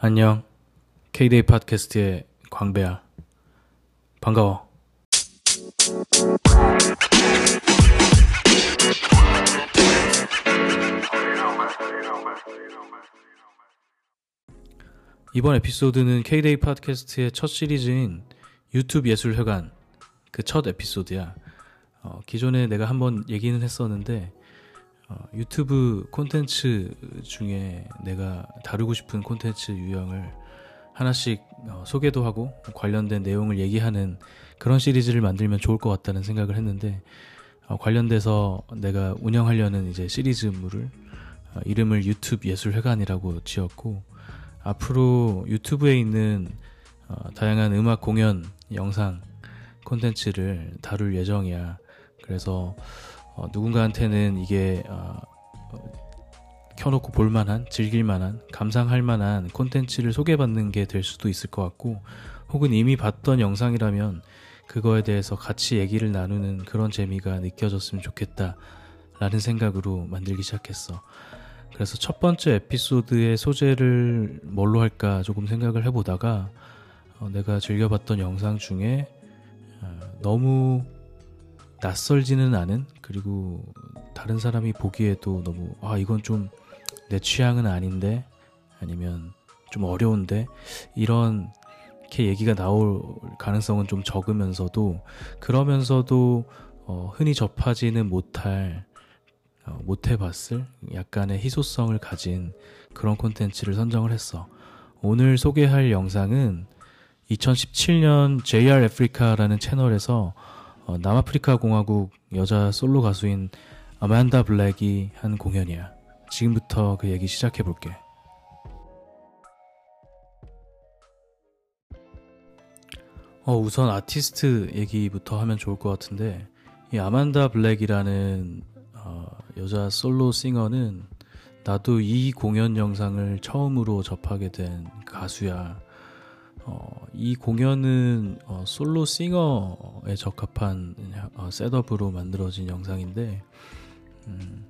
안녕. K-데이 팟캐스트의 광배야. 반가워. 이번 에피소드는 K-데이 팟캐스트의 첫 시리즈인 유튜브 예술회관 그 첫 에피소드야. 어, 기존에 내가 한번 얘기는 했었는데 어, 유튜브 콘텐츠 중에 내가 다루고 싶은 콘텐츠 유형을 하나씩 어, 소개도 하고 관련된 내용을 얘기하는 그런 시리즈를 만들면 좋을 것 같다는 생각을 했는데 어, 관련돼서 내가 운영하려는 이제 시리즈물을 어, 이름을 유튜브 예술회관이라고 지었고 앞으로 유튜브에 있는 어, 다양한 음악 공연 영상 콘텐츠를 다룰 예정이야. 그래서 어, 누군가한테는 이게 어, 어, 켜놓고 볼만한, 즐길만한, 감상할 만한 콘텐츠를 소개받는 게 될 수도 있을 것 같고, 혹은 이미 봤던 영상이라면 그거에 대해서 같이 얘기를 나누는 그런 재미가 느껴졌으면 좋겠다. 라는 생각으로 만들기 시작했어. 그래서 첫 번째 에피소드의 소재를 뭘로 할까 조금 생각을 해보다가, 어, 내가 즐겨봤던 영상 중에 어, 너무 낯설지는 않은 그리고 다른 사람이 보기에도 너무 아 이건 좀 내 취향은 아닌데 아니면 좀 어려운데 이런 이렇게 얘기가 나올 가능성은 좀 적으면서도 그러면서도 어, 흔히 접하지는 못할 어, 못해봤을 약간의 희소성을 가진 그런 콘텐츠를 선정을 했어. 오늘 소개할 영상은 2017년 JR 아프리카라는 채널에서 어, 남아프리카 공화국 여자 솔로 가수인 아만다 블랙이 한 공연이야. 지금부터 그 얘기 시작해 볼게. 어, 우선 아티스트 얘기부터 하면 좋을 것 같은데 이 아만다 블랙이라는 어, 여자 솔로 싱어는 나도 이 공연 영상을 처음으로 접하게 된 가수야. 어, 이 공연은 어, 솔로 싱어에 적합한 어, 셋업으로 만들어진 영상인데 음,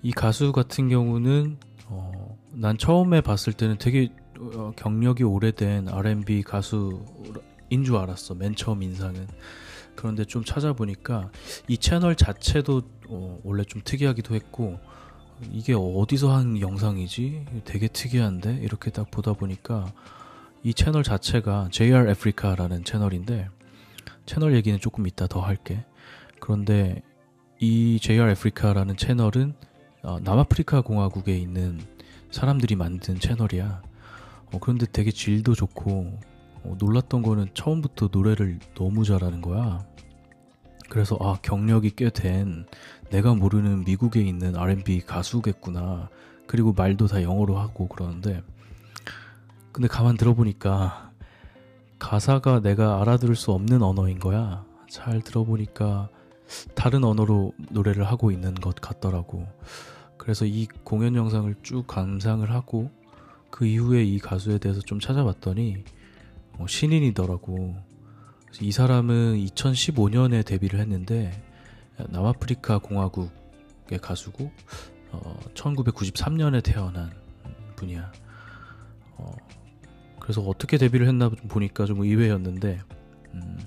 이 가수 같은 경우는 어, 난 처음에 봤을 때는 되게 어, 경력이 오래된 R&B 가수인 줄 알았어 맨 처음 인상은. 그런데 좀 찾아보니까 이 채널 자체도 어, 원래 좀 특이하기도 했고 이게 어디서 한 영상이지? 되게 특이한데? 이렇게 딱 보다 보니까 이 채널 자체가 JR 아프리카라는 채널인데 채널 얘기는 조금 이따 더 할게. 그런데 이 JR 아프리카라는 채널은 어, 남아프리카 공화국에 있는 사람들이 만든 채널이야. 어, 그런데 되게 질도 좋고 어, 놀랐던 거는 처음부터 노래를 너무 잘하는 거야. 그래서 아 경력이 꽤 된 내가 모르는 미국에 있는 R&B 가수겠구나. 그리고 말도 다 영어로 하고 그러는데 근데 가만 들어보니까 가사가 내가 알아들을 수 없는 언어인 거야. 잘 들어보니까 다른 언어로 노래를 하고 있는 것 같더라고. 그래서 이 공연 영상을 쭉 감상을 하고 그 이후에 이 가수에 대해서 좀 찾아봤더니 어, 신인이더라고. 이 사람은 2015년에 데뷔를 했는데 남아프리카 공화국의 가수고 어, 1993년에 태어난 분이야. 어, 그래서 어떻게 데뷔를 했나 좀 보니까 좀 의외였는데 음,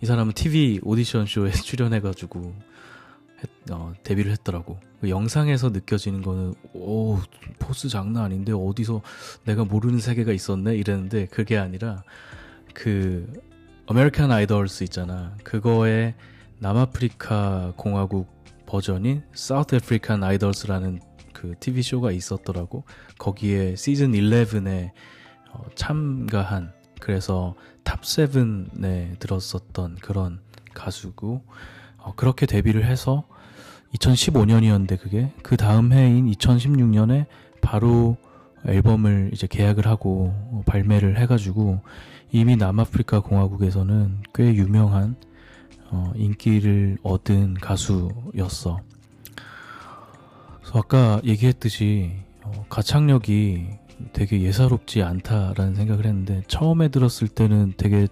이 사람은 TV 오디션 쇼에 출연해가지고 했, 어, 데뷔를 했더라고. 그 영상에서 느껴지는 거는 오 force 장난 아닌데 어디서 내가 모르는 세계가 있었네 이랬는데 그게 아니라 그 American Idols 있잖아. 그거에 남아프리카 공화국 버전인 South African Idols라는 그 TV 쇼가 있었더라고. 거기에 시즌 11에 어, 참가한 그래서 top 7에 들었었던 그런 가수고 어, 그렇게 데뷔를 해서 2015년이었는데 그게 그 다음 해인 2016년에 바로 앨범을 이제 계약을 하고 어, 발매를 해가지고 이미 남아프리카 공화국에서는 꽤 유명한 어, 인기를 얻은 가수였어. 그래서 아까 얘기했듯이 어, 가창력이 되게 예사롭지 않다라는 생각을 했는데 처음에 들었을 때는 되게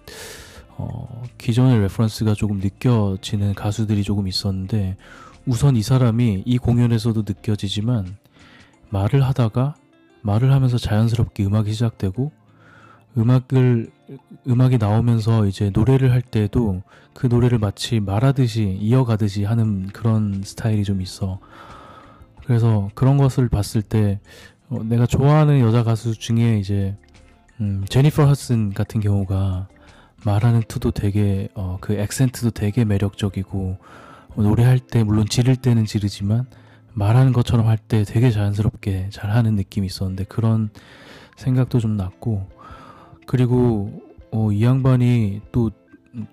어, 기존의 reference가 조금 느껴지는 가수들이 조금 있었는데 우선 이 사람이 이 공연에서도 느껴지지만 말을 하다가 말을 하면서 자연스럽게 음악이 시작되고 음악을 음악이 나오면서 이제 노래를 할 때도 그 노래를 마치 말하듯이 이어가듯이 하는 그런 스타일이 좀 있어. 그래서 그런 것을 봤을 때 어, 내가 좋아하는 여자 가수 중에 이제 음, 제니퍼 허슨 같은 경우가 말하는 투도 되게 어, 그 액센트도 되게 매력적이고 어, 노래할 때 물론 지를 때는 지르지만 말하는 것처럼 할 때 되게 자연스럽게 잘하는 느낌이 있었는데 그런 생각도 좀 났고 그리고 어, 이 양반이 또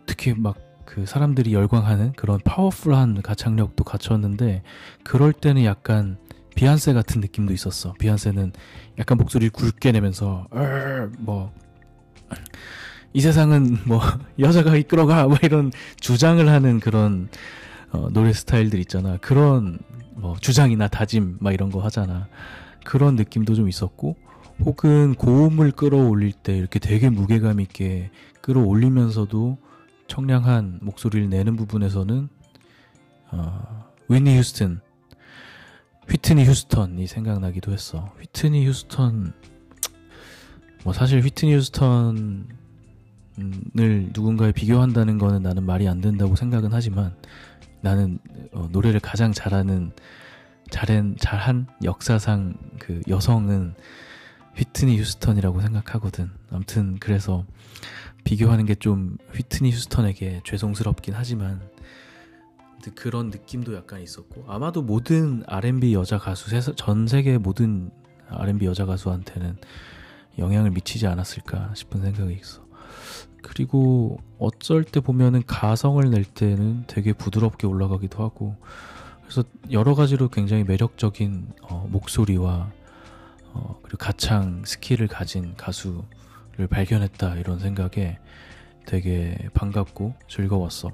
특히 막 그 사람들이 열광하는 그런 파워풀한 가창력도 갖췄는데 그럴 때는 약간 비안세 같은 느낌도 있었어. 비안세는 약간 목소리를 굵게 내면서 뭐 이 세상은 뭐 여자가 이끌어가 뭐 이런 주장을 하는 그런 어, 노래 스타일들 있잖아. 그런 뭐 주장이나 다짐 막 이런 거 하잖아. 그런 느낌도 좀 있었고 혹은 고음을 끌어올릴 때 이렇게 되게 무게감 있게 끌어올리면서도 청량한 목소리를 내는 부분에서는 어, 위니 휴스턴 휘트니 휴스턴이 생각나기도 했어. 휘트니 휴스턴 뭐 사실 휘트니 휴스턴을 누군가에 비교한다는 거는 나는 말이 안 된다고 생각은 하지만 나는 어, 노래를 가장 잘하는 잘한 잘한 역사상 그 여성은 휘트니 휴스턴이라고 생각하거든. 아무튼 그래서 비교하는 게 좀 휘트니 휴스턴에게 죄송스럽긴 하지만 그런 느낌도 약간 있었고 아마도 모든 R&B 여자 가수 전 세계 모든 R&B 여자 가수한테는 영향을 미치지 않았을까 싶은 생각이 있어. 그리고 어쩔 때 보면은 가성을 낼 때는 되게 부드럽게 올라가기도 하고 그래서 여러 가지로 굉장히 매력적인 어, 목소리와 어, 그리고 가창 스킬을 가진 가수를 발견했다 이런 생각에 되게 반갑고 즐거웠어.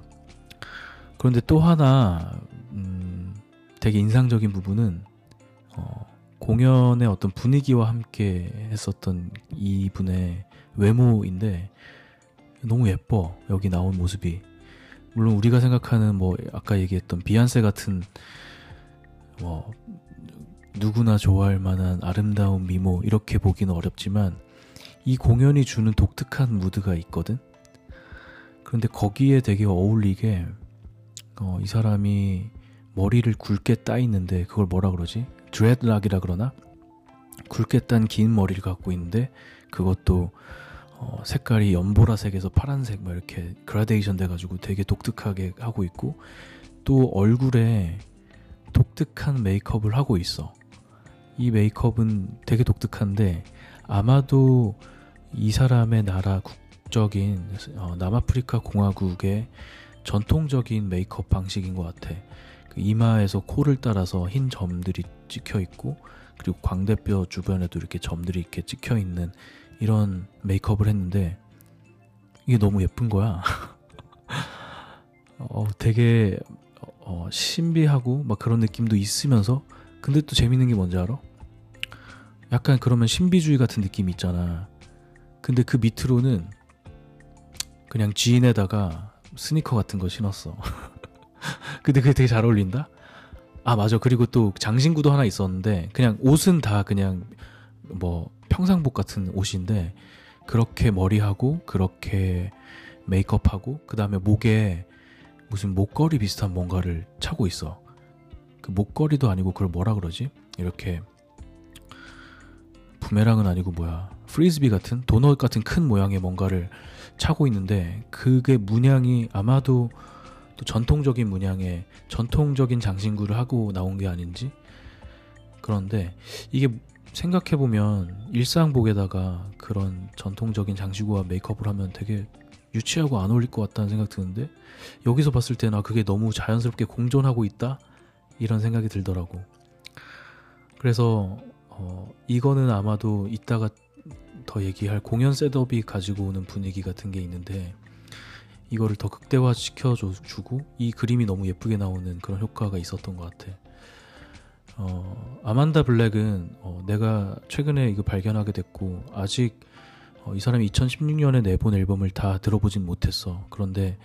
그런데 또 하나 음, 되게 인상적인 부분은 어, 공연의 어떤 분위기와 함께 했었던 이분의 외모인데 너무 예뻐 여기 나온 모습이 물론 우리가 생각하는 뭐 아까 얘기했던 비안세 같은 뭐 누구나 좋아할 만한 아름다운 미모 이렇게 보기는 어렵지만 이 공연이 주는 독특한 무드가 있거든. 그런데 거기에 되게 어울리게 어, 이 사람이 머리를 굵게 따 있는데 그걸 뭐라 그러지? 드레드락이라 그러나? 굵게 딴 긴 머리를 갖고 있는데 그것도 어, 색깔이 연보라색에서 파란색 막 이렇게 그라데이션 돼가지고 되게 독특하게 하고 있고 또 얼굴에 독특한 메이크업을 하고 있어. 이 메이크업은 되게 독특한데 아마도 이 사람의 나라 국적인 어, 남아프리카 공화국의 전통적인 메이크업 방식인 것 같아. 그 이마에서 코를 따라서 흰 점들이 찍혀 있고 그리고 광대뼈 주변에도 이렇게 점들이 이렇게 찍혀 있는 이런 메이크업을 했는데 이게 너무 예쁜 거야. 어, 되게 어, 신비하고 막 그런 느낌도 있으면서 근데 또 재밌는 게 뭔지 알아? 약간 그러면 신비주의 같은 느낌이 있잖아. 근데 그 밑으로는 그냥 지인에다가 스니커 같은 거 신었어. 근데 그게 되게 잘 어울린다? 아, 맞아. 그리고 또 장신구도 하나 있었는데, 그냥 옷은 다 그냥 뭐 평상복 같은 옷인데, 그렇게 머리하고, 그렇게 메이크업하고, 그 다음에 목에 무슨 목걸이 비슷한 뭔가를 차고 있어. 그 목걸이도 아니고 그걸 뭐라 그러지? 이렇게 부메랑은 아니고 뭐야 프리즈비 같은 도넛 같은 큰 모양의 뭔가를 차고 있는데 그게 문양이 아마도 또 전통적인 문양의 전통적인 장신구를 하고 나온 게 아닌지 그런데 이게 생각해 보면 일상복에다가 그런 전통적인 장신구와 메이크업을 하면 되게 유치하고 안 어울릴 것 같다는 생각 드는데 여기서 봤을 때는 아 그게 너무 자연스럽게 공존하고 있다 이런 생각이 들더라고. 그래서 어, 이거는 아마도 이따가 더 얘기할 공연 setup이 가지고 오는 분위기 같은 게 있는데 이거를 더 극대화 시켜 주고 이 그림이 너무 예쁘게 나오는 그런 효과가 있었던 것 같아. 어, 아만다 블랙은 어, 내가 최근에 이거 발견하게 됐고 아직 어, 이 사람이 2016년에 내본 앨범을 다 들어보진 못했어. 그런데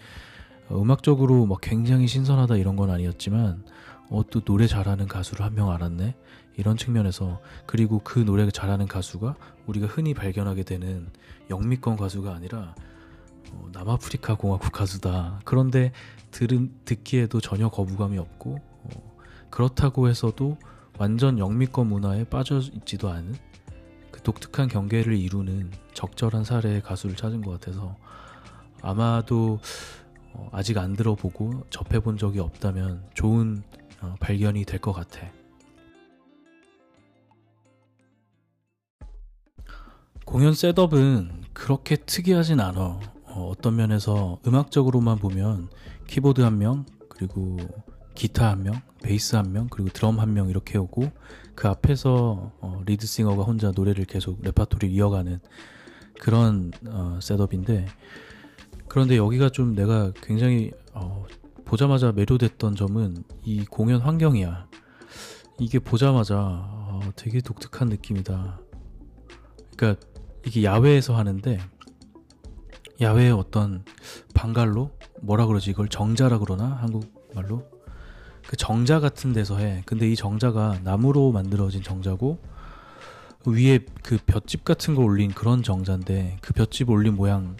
어, 음악적으로 막 굉장히 신선하다 이런 건 아니었지만 어, 또 노래 잘하는 가수를 한 명 알았네. 이런 측면에서 그리고 그 노래 잘하는 가수가 우리가 흔히 발견하게 되는 영미권 가수가 아니라 어, 남아프리카 공화국 가수다. 그런데 들은 듣기에도 전혀 거부감이 없고 어, 그렇다고 해서도 완전 영미권 문화에 빠져 있지도 않은 그 독특한 경계를 이루는 적절한 사례의 가수를 찾은 것 같아서 아마도 어, 아직 안 들어보고 접해본 적이 없다면 좋은 어, 발견이 될 것 같아. 공연 셋업은 그렇게 특이하진 않아. 어, 어떤 면에서 음악적으로만 보면 키보드 한 명, 그리고 기타 한 명, 베이스 한 명, 그리고 드럼 한 명 이렇게 오고 그 앞에서 어, lead singer가 혼자 노래를 계속 레파토리 이어가는 그런 어, setup인데 그런데 여기가 좀 내가 굉장히 어, 보자마자 매료됐던 점은 이 공연 환경이야. 이게 보자마자 어, 되게 독특한 느낌이다. 그러니까 이게 야외에서 하는데 야외의 어떤 방갈로 뭐라 그러지 이걸 정자라 그러나 한국말로 그 정자 같은 데서 해. 근데 이 정자가 나무로 만들어진 정자고 위에 그 볏짚 같은 거 올린 그런 정자인데 그 볏짚 올린 모양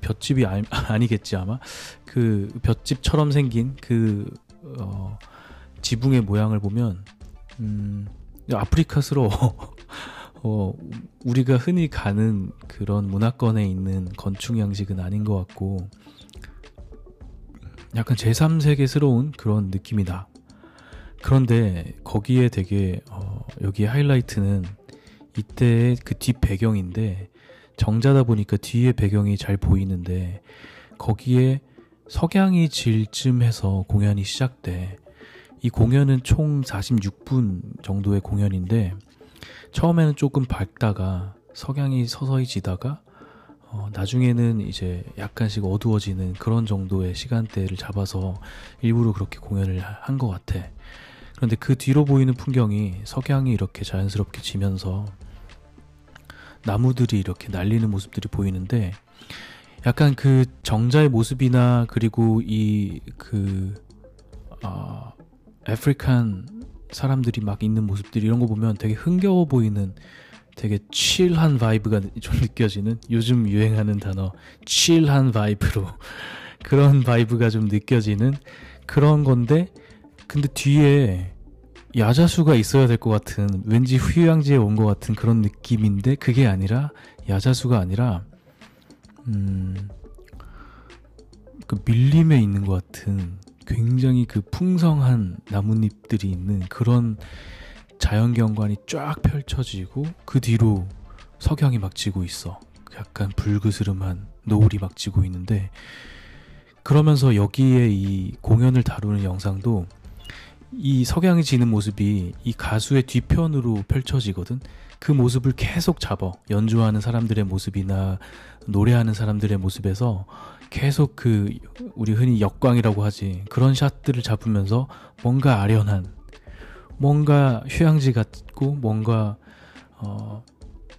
볏짚이 아, 아니 겠지 아마 그 볏짚처럼 생긴 그 어, 지붕의 모양을 보면 음, 아프리카스러워. 어, 우리가 흔히 가는 그런 문화권에 있는 건축 양식은 아닌 것 같고 약간 제3세계스러운 그런 느낌이다. 그런데 거기에 되게 어, 여기 하이라이트는 이때의 그 뒷 배경인데 정자다 보니까 뒤에 배경이 잘 보이는데 거기에 석양이 질쯤 해서 공연이 시작돼. 이 공연은 총 46분 정도의 공연인데 처음에는 조금 밝다가 석양이 서서히 지다가 어, 나중에는 이제 약간씩 어두워지는 그런 정도의 시간대를 잡아서 일부러 그렇게 공연을 한 것 같아. 그런데 그 뒤로 보이는 풍경이 석양이 이렇게 자연스럽게 지면서 나무들이 이렇게 날리는 모습들이 보이는데 약간 그 정자의 모습이나 그리고 이그 어, African 사람들이 막 있는 모습들 이런 거 보면 되게 흥겨워 보이는 되게 chill한 vibe가 좀 느껴지는 요즘 유행하는 단어 chill한 vibe로 그런 vibe가 좀 느껴지는 그런 건데 근데 뒤에 야자수가 있어야 될 것 같은 왠지 휴양지에 온 것 같은 그런 느낌인데 그게 아니라 야자수가 아니라 음, 그 밀림에 있는 것 같은 굉장히 그 풍성한 나뭇잎들이 있는 그런 자연경관이 쫙 펼쳐지고 그 뒤로 석양이 막 지고 있어. 약간 불그스름한 노을이 막 지고 있는데 그러면서 여기에 이 공연을 다루는 영상도 이 석양이 지는 모습이 이 가수의 뒤편으로 펼쳐지거든. 그 모습을 계속 잡아. 연주하는 사람들의 모습이나 노래하는 사람들의 모습에서 계속 그 우리 흔히 역광이라고 하지. 그런 샷들을 잡으면서 뭔가 아련한 뭔가 휴양지 같고 뭔가 어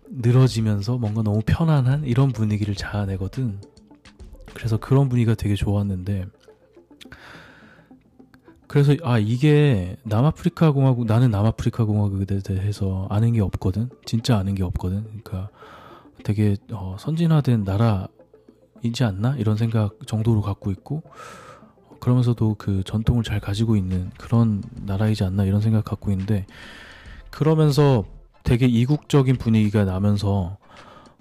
늘어지면서 뭔가 너무 편안한 이런 분위기를 자아내거든. 그래서 그런 분위기가 되게 좋았는데 그래서 아 이게 남아프리카 공화국 나는 남아프리카 공화국에 대해서 아는 게 없거든. 진짜 아는 게 없거든. 그러니까 되게 어, 선진화된 나라이지 않나? 이런 생각 정도로 갖고 있고 그러면서도 그 전통을 잘 가지고 있는 그런 나라이지 않나? 이런 생각 갖고 있는데 그러면서 되게 이국적인 분위기가 나면서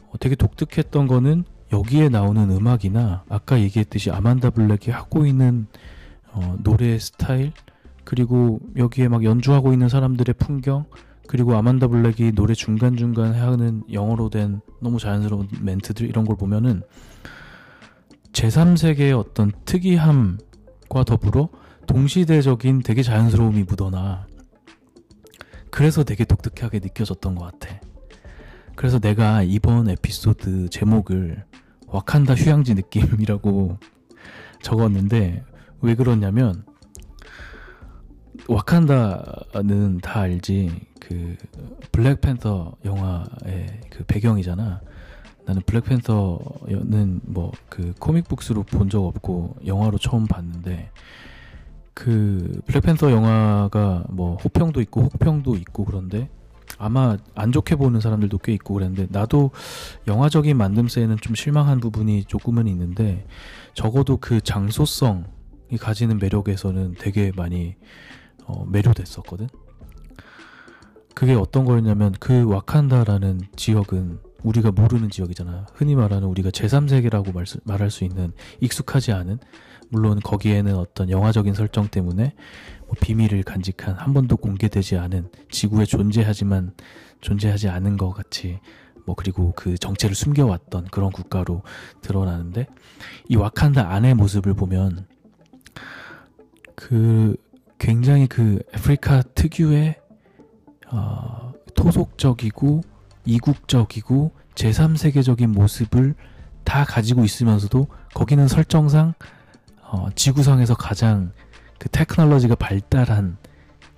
어, 되게 독특했던 거는 여기에 나오는 음악이나 아까 얘기했듯이 아만다 블랙이 하고 있는 어, 노래 스타일 그리고 여기에 막 연주하고 있는 사람들의 풍경 그리고 아만다 블랙이 노래 중간중간 하는 영어로 된 너무 자연스러운 멘트들 이런 걸 보면은 제3세계의 어떤 특이함과 더불어 동시대적인 되게 자연스러움이 묻어나 그래서 되게 독특하게 느껴졌던 것 같아. 그래서 내가 이번 에피소드 제목을 와칸다 휴양지 느낌이라고 적었는데 왜 그러냐면 와칸다는 다 알지 그 블랙팬서 영화의 그 배경이잖아. 나는 블랙팬서는 뭐 그 코믹북스로 본 적 없고 영화로 처음 봤는데 그 블랙팬서 영화가 뭐 호평도 있고 혹평도 있고 그런데 아마 안 좋게 보는 사람들도 꽤 있고 그랬는데 나도 영화적인 만듦새에는 좀 실망한 부분이 조금은 있는데 적어도 그 장소성이 가지는 매력에서는 되게 많이 어, 매료됐었거든. 그게 어떤 거였냐면 그 와칸다라는 지역은 우리가 모르는 지역이잖아. 흔히 말하는 우리가 제3세계라고 말, 말할 수 있는 익숙하지 않은 물론 거기에는 어떤 영화적인 설정 때문에 뭐 비밀을 간직한 한 번도 공개되지 않은 지구에 존재하지만 존재하지 않은 것 같이 뭐 그리고 그 정체를 숨겨왔던 그런 국가로 드러나는데 이 와칸다 안의 모습을 보면 그 굉장히 그 아프리카 특유의 어, 토속적이고 이국적이고 제3세계적인 모습을 다 가지고 있으면서도 거기는 설정상 어, 지구상에서 가장 그 테크놀로지가 발달한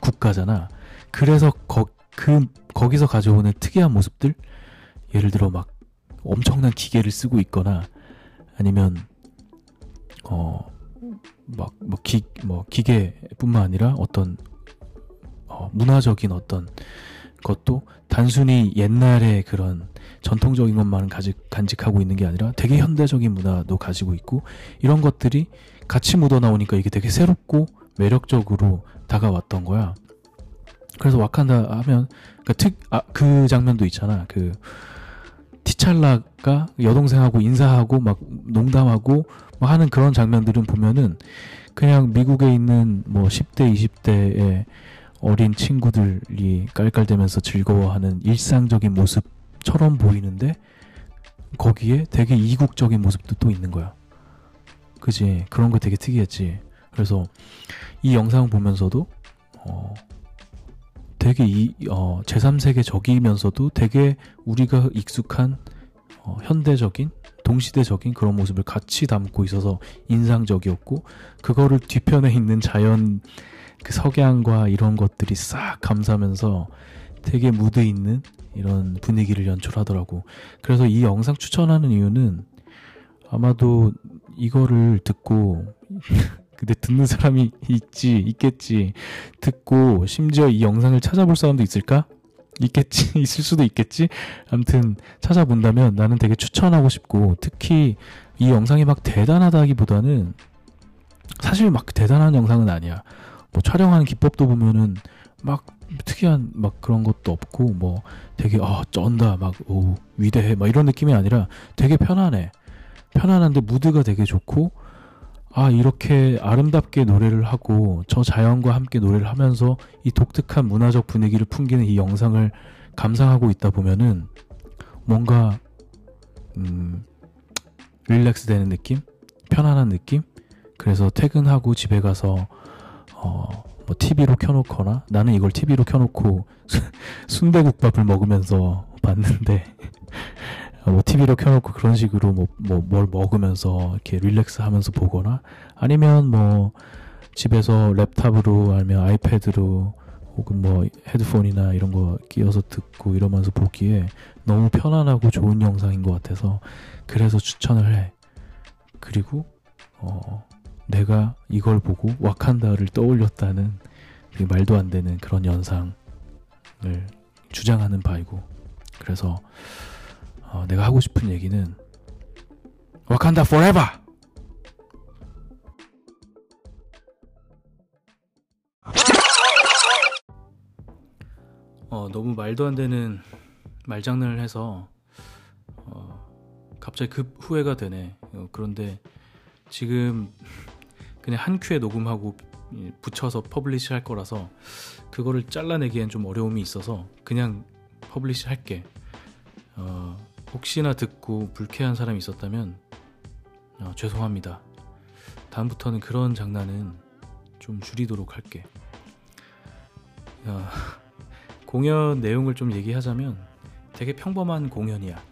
국가잖아. 그래서 거, 그, 거기서 가져오는 특이한 모습들, 예를 들어 막 엄청난 기계를 쓰고 있거나 아니면 어, 막, 뭐, 기계뿐만 아니라 어떤, 어, 문화적인 어떤 것도 단순히 옛날의 그런 전통적인 것만 가직, 간직하고 있는 게 아니라 되게 현대적인 문화도 가지고 있고 이런 것들이 같이 묻어 나오니까 이게 되게 새롭고 매력적으로 다가왔던 거야. 그래서 와칸다 하면 그, 특, 아, 그 장면도 있잖아. 그 티찰라가 여동생하고 인사하고 막 농담하고 뭐 하는 그런 장면들은 보면은 그냥 미국에 있는 뭐 10대, 20대의 어린 친구들이 깔깔대면서 즐거워하는 일상적인 모습처럼 보이는데 거기에 되게 이국적인 모습도 또 있는 거야. 그지? 그런 거 되게 특이했지. 그래서 이 영상 보면서도 어 되게 이 어, 제3세계 적이면서도 되게 우리가 익숙한 어, 현대적인 동시대적인 그런 모습을 같이 담고 있어서 인상적이었고 그거를 뒤편에 있는 자연 그 석양과 이런 것들이 싹 감싸면서 되게 무드 있는 이런 분위기를 연출하더라고. 그래서 이 영상 추천하는 이유는 아마도 이거를 듣고 근데 듣는 사람이 있지 있겠지. 듣고 심지어 이 영상을 찾아볼 사람도 있을까? 있겠지 있을 수도 있겠지? 아무튼 찾아본다면 나는 되게 추천하고 싶고 특히 이 영상이 막 대단하다기보다는 사실 막 대단한 영상은 아니야. 뭐 촬영하는 기법도 보면은 막 특이한 막 그런 것도 없고 뭐 되게 아 쩐다 막오 위대해 막 이런 느낌이 아니라 되게 편안해. 편안한데 무드가 되게 좋고 아 이렇게 아름답게 노래를 하고 저 자연과 함께 노래를 하면서 이 독특한 문화적 분위기를 풍기는 이 영상을 감상하고 있다 보면은 뭔가 음 릴렉스 되는 느낌? 편안한 느낌? 그래서 퇴근하고 집에 가서 어 뭐 TV로 켜놓거나 나는 이걸 TV로 켜놓고 순대국밥을 먹으면서 봤는데 뭐 TV로 켜놓고 그런 식으로 뭐, 뭐, 뭘 먹으면서 이렇게 릴렉스 하면서 보거나 아니면 뭐 집에서 랩탑으로 아니면 아이패드로 혹은 뭐 헤드폰이나 이런 거 끼워서 듣고 이러면서 보기에 너무 편안하고 좋은 영상인 것 같아서 그래서 추천을 해. 그리고 어 내가 이걸 보고 와칸다를 떠올렸다는 말도 안 되는 그런 연상을 주장하는 바이고 그래서 어, 내가 하고 싶은 얘기는 Wakanda forever! 어, 너무 말도 안 되는 말장난을 해서 어, 갑자기 급 후회가 되네. 어, 그런데 지금 그냥 한 큐에 녹음하고 붙여서 publish 할 거라서 그거를 잘라내기엔 좀 어려움이 있어서 그냥 publish 할게. 어, 혹시나 듣고 불쾌한 사람이 있었다면 어, 죄송합니다. 다음부터는 그런 장난은 좀 줄이도록 할게. 어, 공연 내용을 좀 얘기하자면 되게 평범한 공연이야.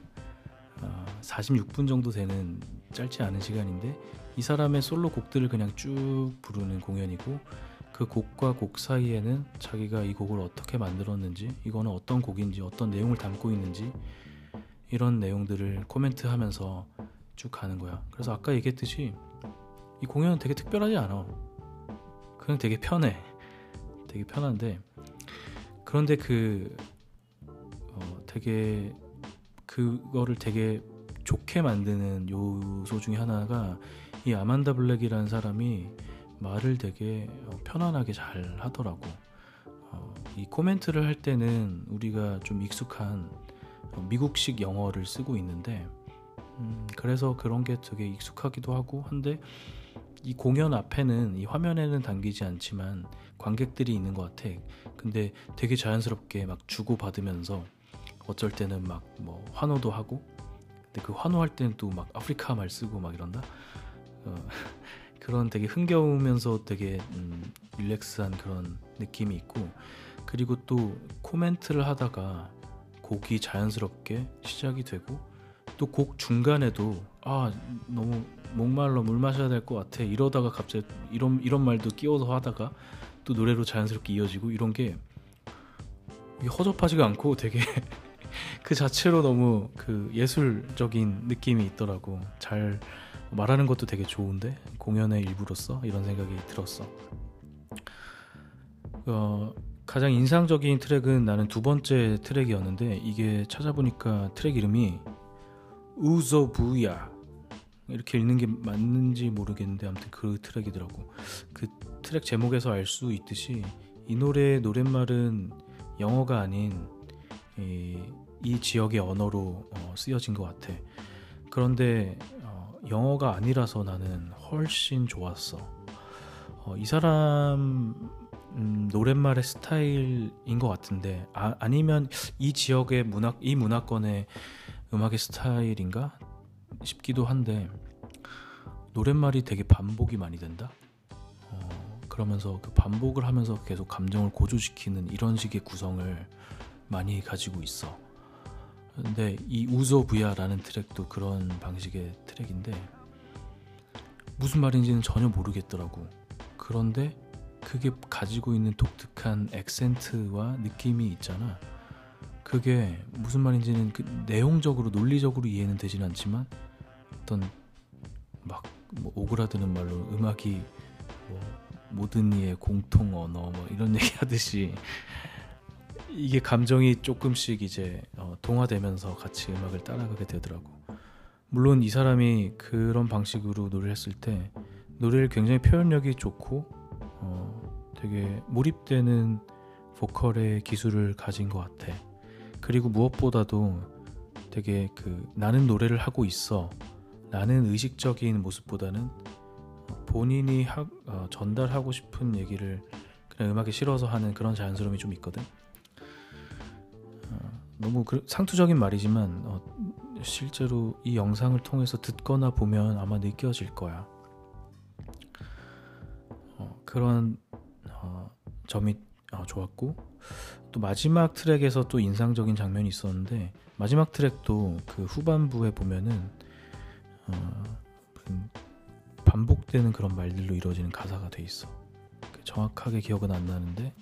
어, 46분 정도 되는 짧지 않은 시간인데 이 사람의 솔로 곡들을 그냥 쭉 부르는 공연이고 그 곡과 곡 사이에는 자기가 이 곡을 어떻게 만들었는지 이거는 어떤 곡인지 어떤 내용을 담고 있는지 이런 내용들을 코멘트하면서 쭉 가는 거야. 그래서 아까 얘기했듯이 이 공연은 되게 특별하지 않아. 그냥 되게 편해. 되게 편한데 그런데 그 어, 되게 그거를 되게 좋게 만드는 요소 중에 하나가 이 아만다 블랙이라는 사람이 말을 되게 어, 편안하게 잘 하더라고. 어, 이 코멘트를 할 때는 우리가 좀 익숙한 어, 미국식 영어를 쓰고 있는데, 음, 그래서 그런 게 되게 익숙하기도 하고 한데, 이 공연 앞에는 이 화면에는 담기지 않지만 관객들이 있는 것 같아. 근데 되게 자연스럽게 막 주고 받으면서 어쩔 때는 막 뭐 환호도 하고, 근데 그 환호할 때는 또 막 아프리카 말 쓰고 막 이런다. 어, 그런 되게 흥겨우면서 되게 음, 릴렉스한 그런 느낌이 있고 그리고 또 코멘트를 하다가 곡이 자연스럽게 시작이 되고 또 곡 중간에도 아 너무 목말라 물 마셔야 될 것 같아 이러다가 갑자기 이런 이런 말도 끼워서 하다가 또 노래로 자연스럽게 이어지고 이런 게 허접하지가 않고 되게 그 자체로 너무 그 예술적인 느낌이 있더라고 잘 말하는 것도 되게 좋은데 공연의 일부로서 이런 생각이 들었어. 어, 가장 인상적인 트랙은 나는 두 번째 트랙이었는데 이게 찾아보니까 트랙 이름이 우zo부야 이렇게 읽는 게 맞는지 모르겠는데 아무튼 그 트랙이더라고. 그 트랙 제목에서 알 수 있듯이 이 노래의 노랫말은 영어가 아닌 이, 이 지역의 언어로 어, 쓰여진 것 같아. 그런데 영어가 아니라서 나는 훨씬 좋았어. 어, 이 사람 음, 노랫말의 스타일인 것 같은데 아, 아니면 이 지역의 문학 이 문화권의 음악의 스타일인가 싶기도 한데 노랫말이 되게 반복이 많이 된다. 어, 그러면서 그 반복을 하면서 계속 감정을 고조시키는 이런 식의 구성을 많이 가지고 있어. 근데 이 우조 부야라는 트랙도 그런 방식의 트랙인데 무슨 말인지는 전혀 모르겠더라고. 그런데 그게 가지고 있는 독특한 액센트와 느낌이 있잖아. 그게 무슨 말인지는 그 내용적으로 논리적으로 이해는 되진 않지만 어떤 막 뭐 오그라드는 말로 음악이 뭐 모든 이의 공통 언어 뭐 이런 얘기 하듯이 이게 감정이 조금씩 이제 어, 동화되면서 같이 음악을 따라가게 되더라고. 물론 이 사람이 그런 방식으로 노래를 했을 때 노래를 굉장히 표현력이 좋고 어, 되게 몰입되는 보컬의 기술을 가진 것 같아. 그리고 무엇보다도 되게 그 나는 노래를 하고 있어. 나는 의식적인 모습보다는 본인이 하, 어, 전달하고 싶은 얘기를 그냥 음악에 실어서 하는 그런 자연스러움이 좀 있거든. 너무 그, 상투적인 말이지만 어, 실제로 이 영상을 통해서 듣거나 보면 아마 느껴질 거야. 어, 그런 어, 점이 어, 좋았고 또 마지막 트랙에서 또 인상적인 장면이 있었는데 마지막 트랙도 그 후반부에 보면은 어, 반복되는 그런 말들로 이루어지는 가사가 돼 있어. 그 정확하게 기억은 안 나는데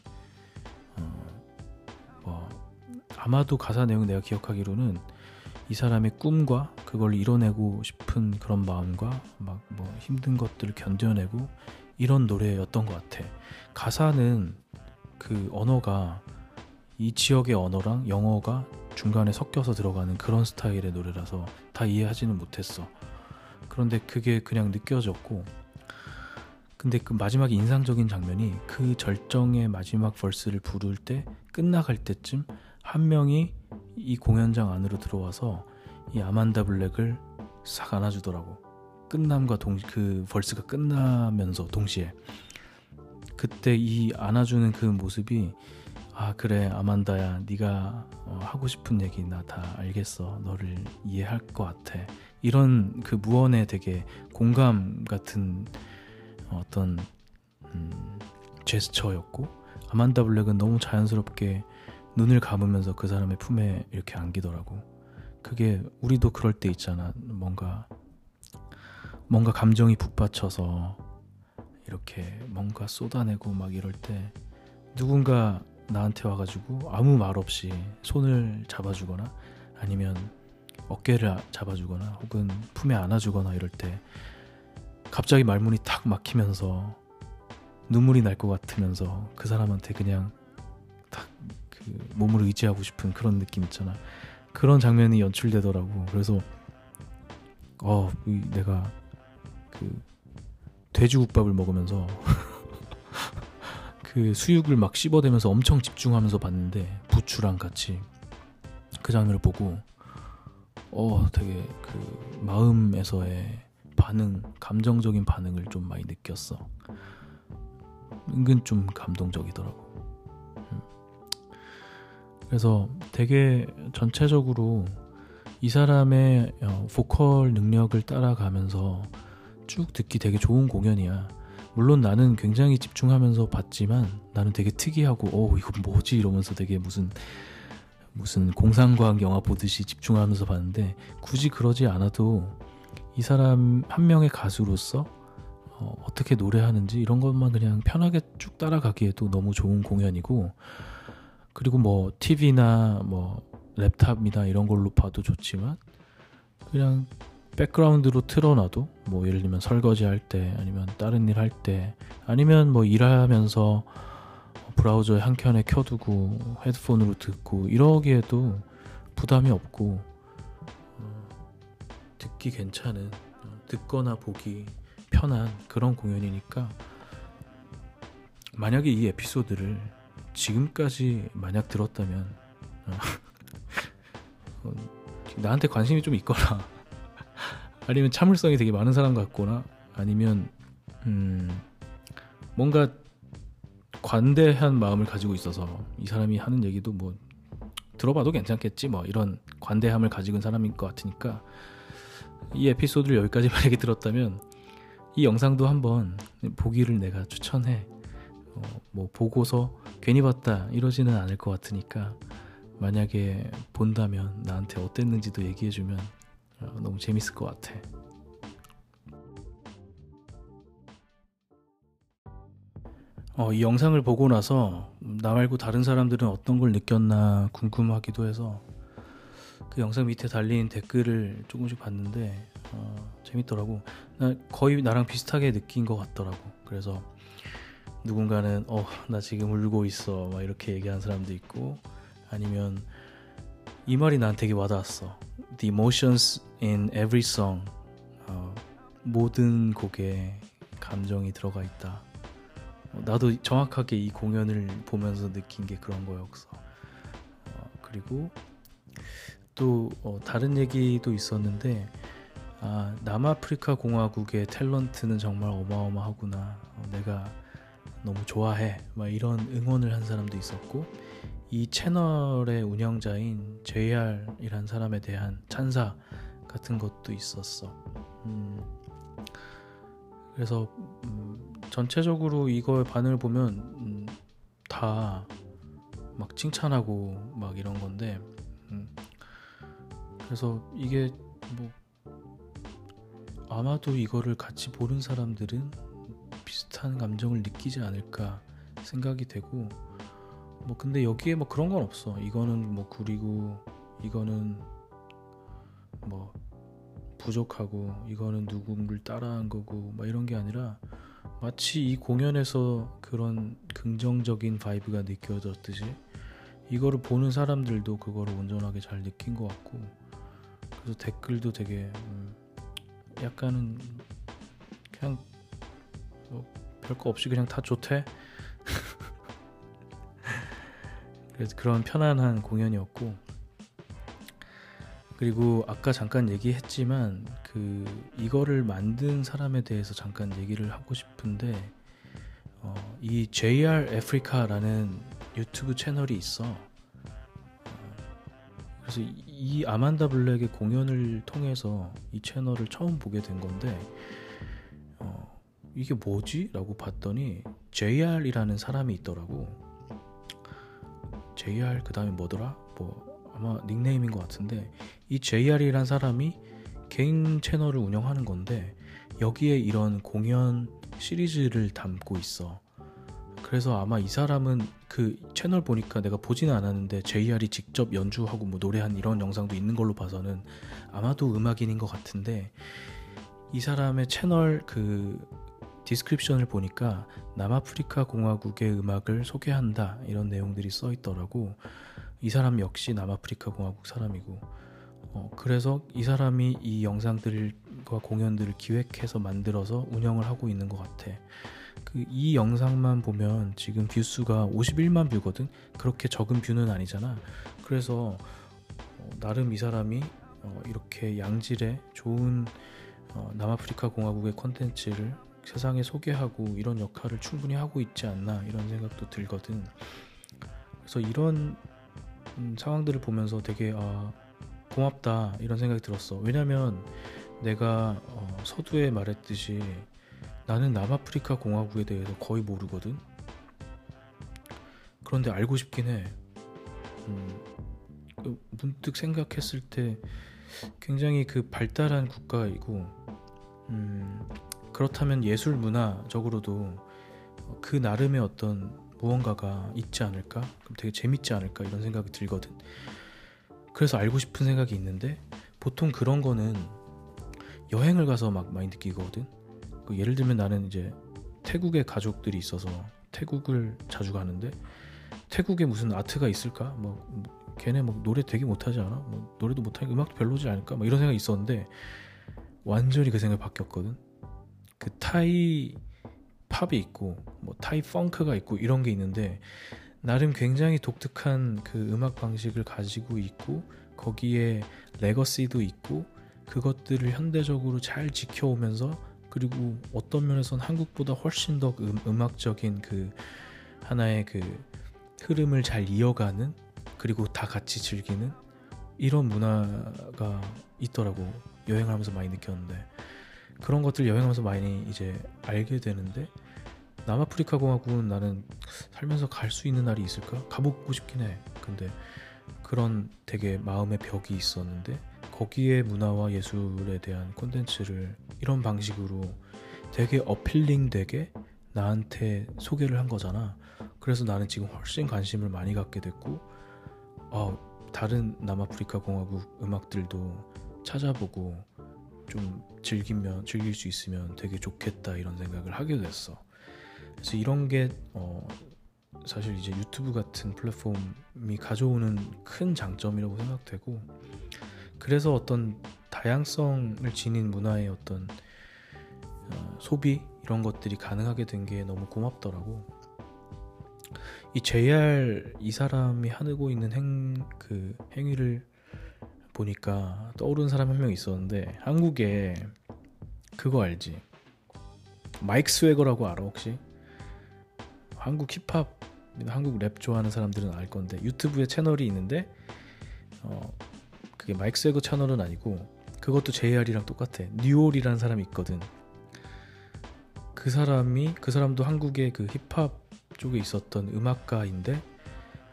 아마도 가사 내용 내가 기억하기로는 이 사람의 꿈과 그걸 이뤄내고 싶은 그런 마음과 막 뭐 힘든 것들을 견뎌내고 이런 노래였던 것 같아. 가사는 그 언어가 이 지역의 언어랑 영어가 중간에 섞여서 들어가는 그런 스타일의 노래라서 다 이해하지는 못했어. 그런데 그게 그냥 느껴졌고, 근데 그 마지막 인상적인 장면이 그 절정의 마지막 벌스를 부를 때 끝나갈 때쯤 한 명이 이 공연장 안으로 들어와서 이 아만다 블랙을 싹 안아주더라고. 끝남과 동시 그 벌스가 끝나면서 동시에 그때 이 안아주는 그 모습이 아 그래 아만다야 네가 어, 하고 싶은 얘기 나 다 알겠어 너를 이해할 것 같아 이런 그 무언의 되게 공감 같은 어떤 음, 제스처였고 아만다 블랙은 너무 자연스럽게 눈을 감으면서 그 사람의 품에 이렇게 안기더라고. 그게 우리도 그럴 때 있잖아. 뭔가 뭔가 감정이 북받쳐서 이렇게 뭔가 쏟아내고 막 이럴 때 누군가 나한테 와가지고 아무 말 없이 손을 잡아주거나 아니면 어깨를 잡아주거나 혹은 품에 안아주거나 이럴 때 갑자기 말문이 탁 막히면서 눈물이 날 것 같으면서 그 사람한테 그냥 딱그 몸을 의지하고 싶은 그런 느낌 있잖아. 그런 장면이 연출되더라고. 그래서 어 내가 그 돼지국밥을 먹으면서 그 수육을 막 씹어대면서 엄청 집중하면서 봤는데 부추랑 같이 그 장면을 보고 어 되게 그 마음에서의 반응 감정적인 반응을 좀 많이 느꼈어 은근 좀 감동적이더라고 음. 그래서 되게 전체적으로 이 사람의 어, 보컬 능력을 따라가면서 쭉 듣기 되게 좋은 공연이야. 물론 나는 굉장히 집중하면서 봤지만 나는 되게 특이하고 어 이거 뭐지 이러면서 되게 무슨 무슨 공상과학 영화 보듯이 집중하면서 봤는데 굳이 그러지 않아도 이 사람 한 명의 가수로서 어, 어떻게 노래하는지 이런 것만 그냥 편하게 쭉 따라가기에도 너무 좋은 공연이고 그리고 뭐 TV나 뭐 laptop이나 이런 걸로 봐도 좋지만 그냥 백그라운드로 틀어놔도 뭐 예를 들면 설거지 할 때 아니면 다른 일 할 때 아니면 뭐 일하면서 브라우저 한 켠에 켜두고 헤드폰으로 듣고 이러기에도 부담이 없고 어, 듣기 괜찮은 어, 듣거나 보기 편한 그런 공연이니까 만약에 이 에피소드를 지금까지 만약 들었다면 어, 어, 나한테 관심이 좀 있거나 아니면 참을성이 되게 많은 사람 같거나 아니면 음 뭔가 관대한 마음을 가지고 있어서 이 사람이 하는 얘기도 뭐 들어봐도 괜찮겠지 뭐 이런 관대함을 가지고 있는 사람인 것 같으니까 이 에피소드를 여기까지 만약에 들었다면 이 영상도 한번 보기를 내가 추천해. 어, 뭐 보고서 괜히 봤다 이러지는 않을 것 같으니까 만약에 본다면 나한테 어땠는지도 얘기해주면 어, 너무 재밌을 것 같아. 어, 이 영상을 보고 나서 나 말고 다른 사람들은 어떤 걸 느꼈나 궁금하기도 해서 그 영상 밑에 달린 댓글을 조금씩 봤는데 어, 재밌더라고. 나 거의 나랑 비슷하게 느낀 것 같더라고. 그래서 누군가는 어 나 지금 울고 있어 막 이렇게 얘기하는 사람도 있고 아니면 이 말이 난 되게 와닿았어. The emotions in every song. 어, 모든 곡에 감정이 들어가 있다. 어, 나도 정확하게 이 공연을 보면서 느낀 게 그런 거였어. 어, 그리고 또 어, 다른 얘기도 있었는데 아, 남아프리카 공화국의 탤런트는 정말 어마어마하구나. 어, 내가 너무 좋아해. 막 이런 응원을 한 사람도 있었고 이 채널의 운영자인 JR이란 사람에 대한 찬사 같은 것도 있었어. 음, 그래서 음, 전체적으로 이거의 반응을 보면 음, 다막 칭찬하고 막 이런 건데 음, 그래서 이게 뭐 아마도 이거를 같이 보는 사람들은 비슷한 감정을 느끼지 않을까 생각이 되고 뭐 근데 여기에 뭐 그런 건 없어. 이거는 뭐 구리고 이거는 뭐 부족하고 이거는 누군가를 따라한 거고 막 이런 게 아니라 마치 이 공연에서 그런 긍정적인 vibe가 느껴졌듯이 이거를 보는 사람들도 그거를 온전하게 잘 느낀 것 같고 그래서 댓글도 되게 음 약간은 그냥 뭐 별거 없이 그냥 다 좋대 그래서 그런 편안한 공연이었고 그리고 아까 잠깐 얘기했지만 그 이거를 만든 사람에 대해서 잠깐 얘기를 하고 싶은데 어, 이 JR 아프리카라는 유튜브 채널이 있어. 어, 그래서 이 아만다 블랙의 공연을 통해서 이 채널을 처음 보게 된 건데 어, 이게 뭐지? 라고 봤더니 JR이라는 사람이 있더라고. JR 그 다음에 뭐더라? 뭐 아마 닉네임인 것 같은데 이 JR이란 사람이 개인 채널을 운영하는 건데 여기에 이런 공연 시리즈를 담고 있어. 그래서 아마 이 사람은 그 채널 보니까 내가 보지는 않았는데 JR이 직접 연주하고 뭐 노래한 이런 영상도 있는 걸로 봐서는 아마도 음악인인 것 같은데 이 사람의 채널 그 description을 보니까 남아프리카 공화국의 음악을 소개한다 이런 내용들이 써 있더라고. 이 사람 역시 남아프리카 공화국 사람이고 어, 그래서 이 사람이 이 영상들과 공연들을 기획해서 만들어서 운영을 하고 있는 것 같아. 그 이 영상만 보면 지금 view수가 51만 view거든. 그렇게 적은 view는 아니잖아. 그래서 어, 나름 이 사람이 어, 이렇게 양질의 좋은 어, 남아프리카 공화국의 콘텐츠를 세상에 소개하고 이런 역할을 충분히 하고 있지 않나 이런 생각도 들거든. 그래서 이런 음, 상황들을 보면서 되게 아, 고맙다 이런 생각이 들었어. 왜냐면 내가 어, 서두에 말했듯이 나는 남아프리카 공화국에 대해서 거의 모르거든. 그런데 알고 싶긴 해. 음, 그 문득 생각했을 때 굉장히 그 발달한 국가이고, 음, 그렇다면 예술 문화적으로도 그 나름의 어떤 무언가가 있지 않을까? 그럼 되게 재밌지 않을까? 이런 생각이 들거든. 그래서 알고 싶은 생각이 있는데 보통 그런 거는 여행을 가서 막 많이 느끼거든. 그 예를 들면 나는 이제 태국에 가족들이 있어서 태국을 자주 가는데 태국에 무슨 아트가 있을까? 뭐, 뭐 걔네 뭐 노래 되게 못하지 않아? 뭐 노래도 못하니까 음악도 별로지 않을까? 뭐 이런 생각이 있었는데 완전히 그 생각이 바뀌었거든. 그 타이 팝이 있고 뭐 타이 펑크가 있고 이런 게 있는데 나름 굉장히 독특한 그 음악 방식을 가지고 있고 거기에 레거시도 있고 그것들을 현대적으로 잘 지켜오면서 그리고 어떤 면에선 한국보다 훨씬 더 음, 악적인그 하나의 그 흐름을 잘 이어가는 그리고 다 같이 즐기는 이런 문화가 있더라고 여행을 하면서 많이 느꼈는데 그런 것들 여행하면서 많이 이제 알게 되는데 남아프리카 공화국은 나는 살면서 갈 수 있는 날이 있을까? 가보고 싶긴 해. 근데 그런 되게 마음의 벽이 있었는데 거기에 문화와 예술에 대한 콘텐츠를 이런 방식으로 되게 어필링 되게 나한테 소개를 한 거잖아. 그래서 나는 지금 훨씬 관심을 많이 갖게 됐고, 어, 다른 남아프리카 공화국 음악들도 찾아보고 좀 즐기면 즐길 수 있으면 되게 좋겠다 이런 생각을 하게 됐어. 그래서 이런 게 어, 사실 이제 유튜브 같은 플랫폼이 가져오는 큰 장점이라고 생각되고 그래서 어떤 다양성을 지닌 문화의 어떤 어, 소비 이런 것들이 가능하게 된 게 너무 고맙더라고. 이 JR 이 사람이 하고 있는 행 그 행위를 보니까 떠오르는 사람 한 명 있었는데 한국에 그거 알지? 마이크 스웨거라고 알아 혹시? 한국 힙합, 한국 랩 좋아하는 사람들은 알 건데 유튜브에 채널이 있는데 어 그게 마이크 세거 채널은 아니고 그것도 JR이랑 똑같아. 뉴올이라는 사람이 있거든. 그 사람이 그 사람도 한국의 그 힙합 쪽에 있었던 음악가인데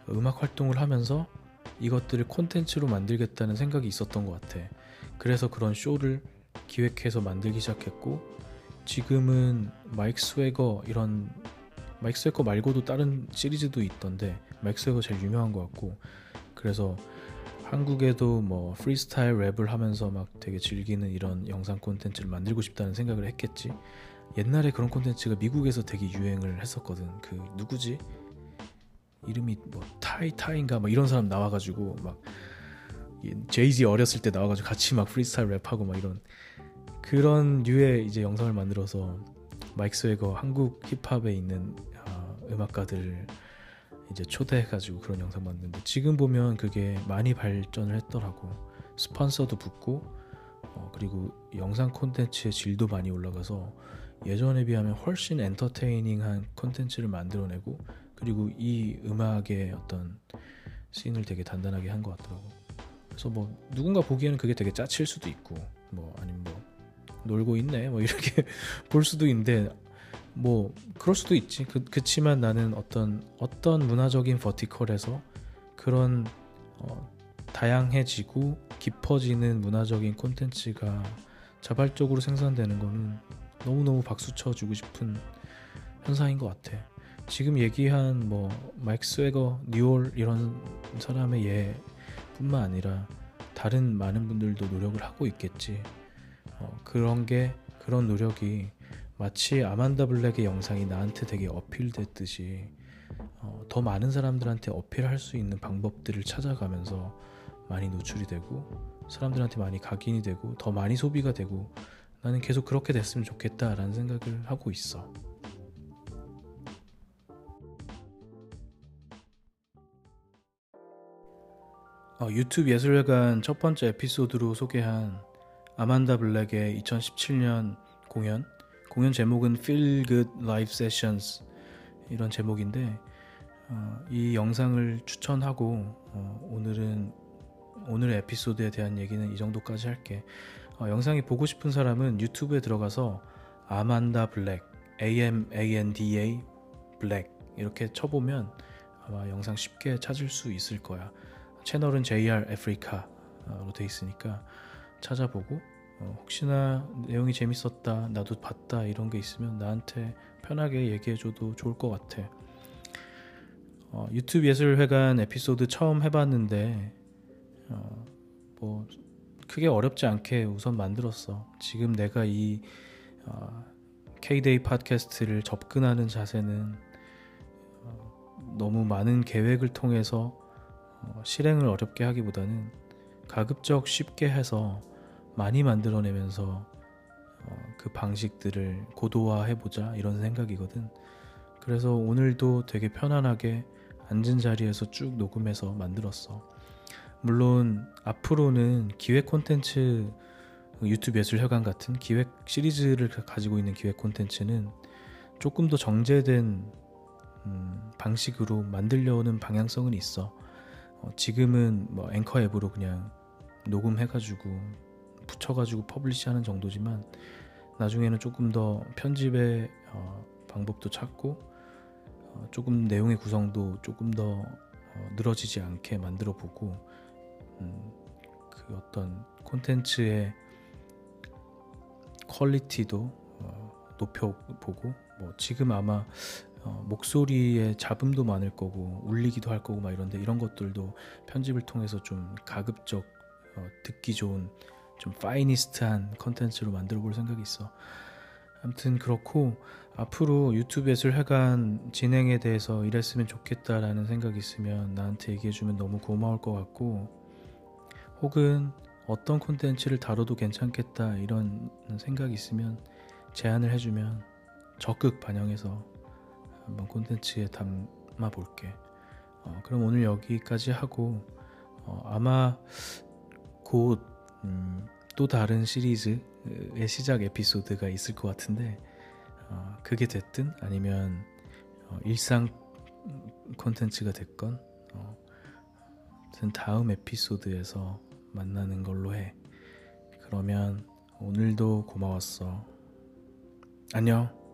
음악 활동을 하면서 이것들을 콘텐츠로 만들겠다는 생각이 있었던 것 같아. 그래서 그런 쇼를 기획해서 만들기 시작했고 지금은 마이크 스웨거 이런 마이크 스웨거 말고도 다른 시리즈도 있던데 마이크 스웨거 제일 유명한 것 같고 그래서 한국에도 뭐 프리스타일 랩을 하면서 막 되게 즐기는 이런 영상 콘텐츠를 만들고 싶다는 생각을 했겠지. 옛날에 그런 콘텐츠가 미국에서 되게 유행을 했었거든. 그 누구지? 이름이 뭐 타이 타인가 막 이런 사람 나와가지고 막 제이지 어렸을 때 나와가지고 같이 막 프리스타일 랩하고 막 이런 그런 류의 이제 영상을 만들어서 마이크 스웨거 한국 힙합에 있는 어, 음악가들 이제 초대해가지고 그런 영상 만드는데 지금 보면 그게 많이 발전을 했더라고. 스폰서도 붙고 어, 그리고 영상 콘텐츠의 질도 많이 올라가서 예전에 비하면 훨씬 엔터테이닝한 콘텐츠를 만들어내고 그리고 이 음악의 어떤 씬을 되게 단단하게 한 것 같더라고. 그래서 뭐 누군가 보기에는 그게 되게 짜칠 수도 있고 뭐 아니면 뭐 놀고 있네 뭐 이렇게 볼 수도 있는데 뭐 그럴 수도 있지. 그, 그치만 나는 어떤 어떤 문화적인 버티컬에서 그런 어, 다양해지고 깊어지는 문화적인 콘텐츠가 자발적으로 생산되는 거는 너무너무 박수 쳐주고 싶은 현상인 것 같아 지금 얘기한 뭐 마이크 스웨거, 뉴올 이런 사람의 예뿐만 아니라 다른 많은 분들도 노력을 하고 있겠지 어, 그런 게 그런 노력이 마치 아만다 블랙의 영상이 나한테 되게 어필됐듯이 어, 더 많은 사람들한테 어필할 수 있는 방법들을 찾아가면서 많이 노출이 되고 사람들한테 많이 각인이 되고 더 많이 소비가 되고 나는 계속 그렇게 됐으면 좋겠다라는 생각을 하고 있어. 어, 유튜브 예술회관 첫 번째 에피소드로 소개한 아만다 블랙의 2017년 공연. 공연 제목은 Feel Good Live Sessions 이런 제목인데 어, 이 영상을 추천하고 어, 오늘은 오늘의 에피소드에 대한 얘기는 이 정도까지 할게. 어, 영상이 보고 싶은 사람은 유튜브에 들어가서 아만다 블랙 A M A N D A 블랙 이렇게 쳐보면 아마 영상 쉽게 찾을 수 있을 거야 채널은 JR 아프리카로 돼 있으니까 찾아보고 어, 혹시나 내용이 재밌었다 나도 봤다 이런 게 있으면 나한테 편하게 얘기해줘도 좋을 것 같아. 어, 유튜브 예술회관 에피소드 처음 해봤는데 어, 뭐 크게 어렵지 않게 우선 만들었어. 지금 내가 이 어, K-데이 팟캐스트를 접근하는 자세는 어, 너무 많은 계획을 통해서 어, 실행을 어렵게 하기보다는 가급적 쉽게 해서 많이 만들어내면서 어, 그 방식들을 고도화해보자 이런 생각이거든. 그래서 오늘도 되게 편안하게 앉은 자리에서 쭉 녹음해서 만들었어. 물론 앞으로는 기획 콘텐츠 유튜브 예술회관 같은 기획 시리즈를 가지고 있는 기획 콘텐츠는 조금 더 정제된 음, 방식으로 만들려는 방향성은 있어. 어, 지금은 뭐 앵커 앱으로 그냥 녹음해가지고 붙여가지고 publish하는 정도지만 나중에는 조금 더 편집의 어, 방법도 찾고 어, 조금 내용의 구성도 조금 더 어, 늘어지지 않게 만들어 보고 음, 그 어떤 콘텐츠의 퀄리티도 어, 높여보고 뭐 지금 아마 어, 목소리에 잡음도 많을 거고 울리기도 할 거고 막 이런데 이런 것들도 편집을 통해서 좀 가급적 어, 듣기 좋은 좀 파이니스트한 컨텐츠로 만들어 볼 생각이 있어. 아무튼 그렇고 앞으로 유튜브 예술회관 진행에 대해서 이랬으면 좋겠다라는 생각이 있으면 나한테 얘기해주면 너무 고마울 것 같고 혹은 어떤 콘텐츠를 다뤄도 괜찮겠다 이런 생각이 있으면 제안을 해주면 적극 반영해서 한번 콘텐츠에 담아 볼게. 어, 그럼 오늘 여기까지 하고 어, 아마 곧또 음, 다른 시리즈의 시작 에피소드가 있을 것 같은데 어, 그게 됐든 아니면 어, 일상 콘텐츠가 됐건 어, 다음 에피소드에서 만나는 걸로 해. 그러면 오늘도 고마웠어. 안녕.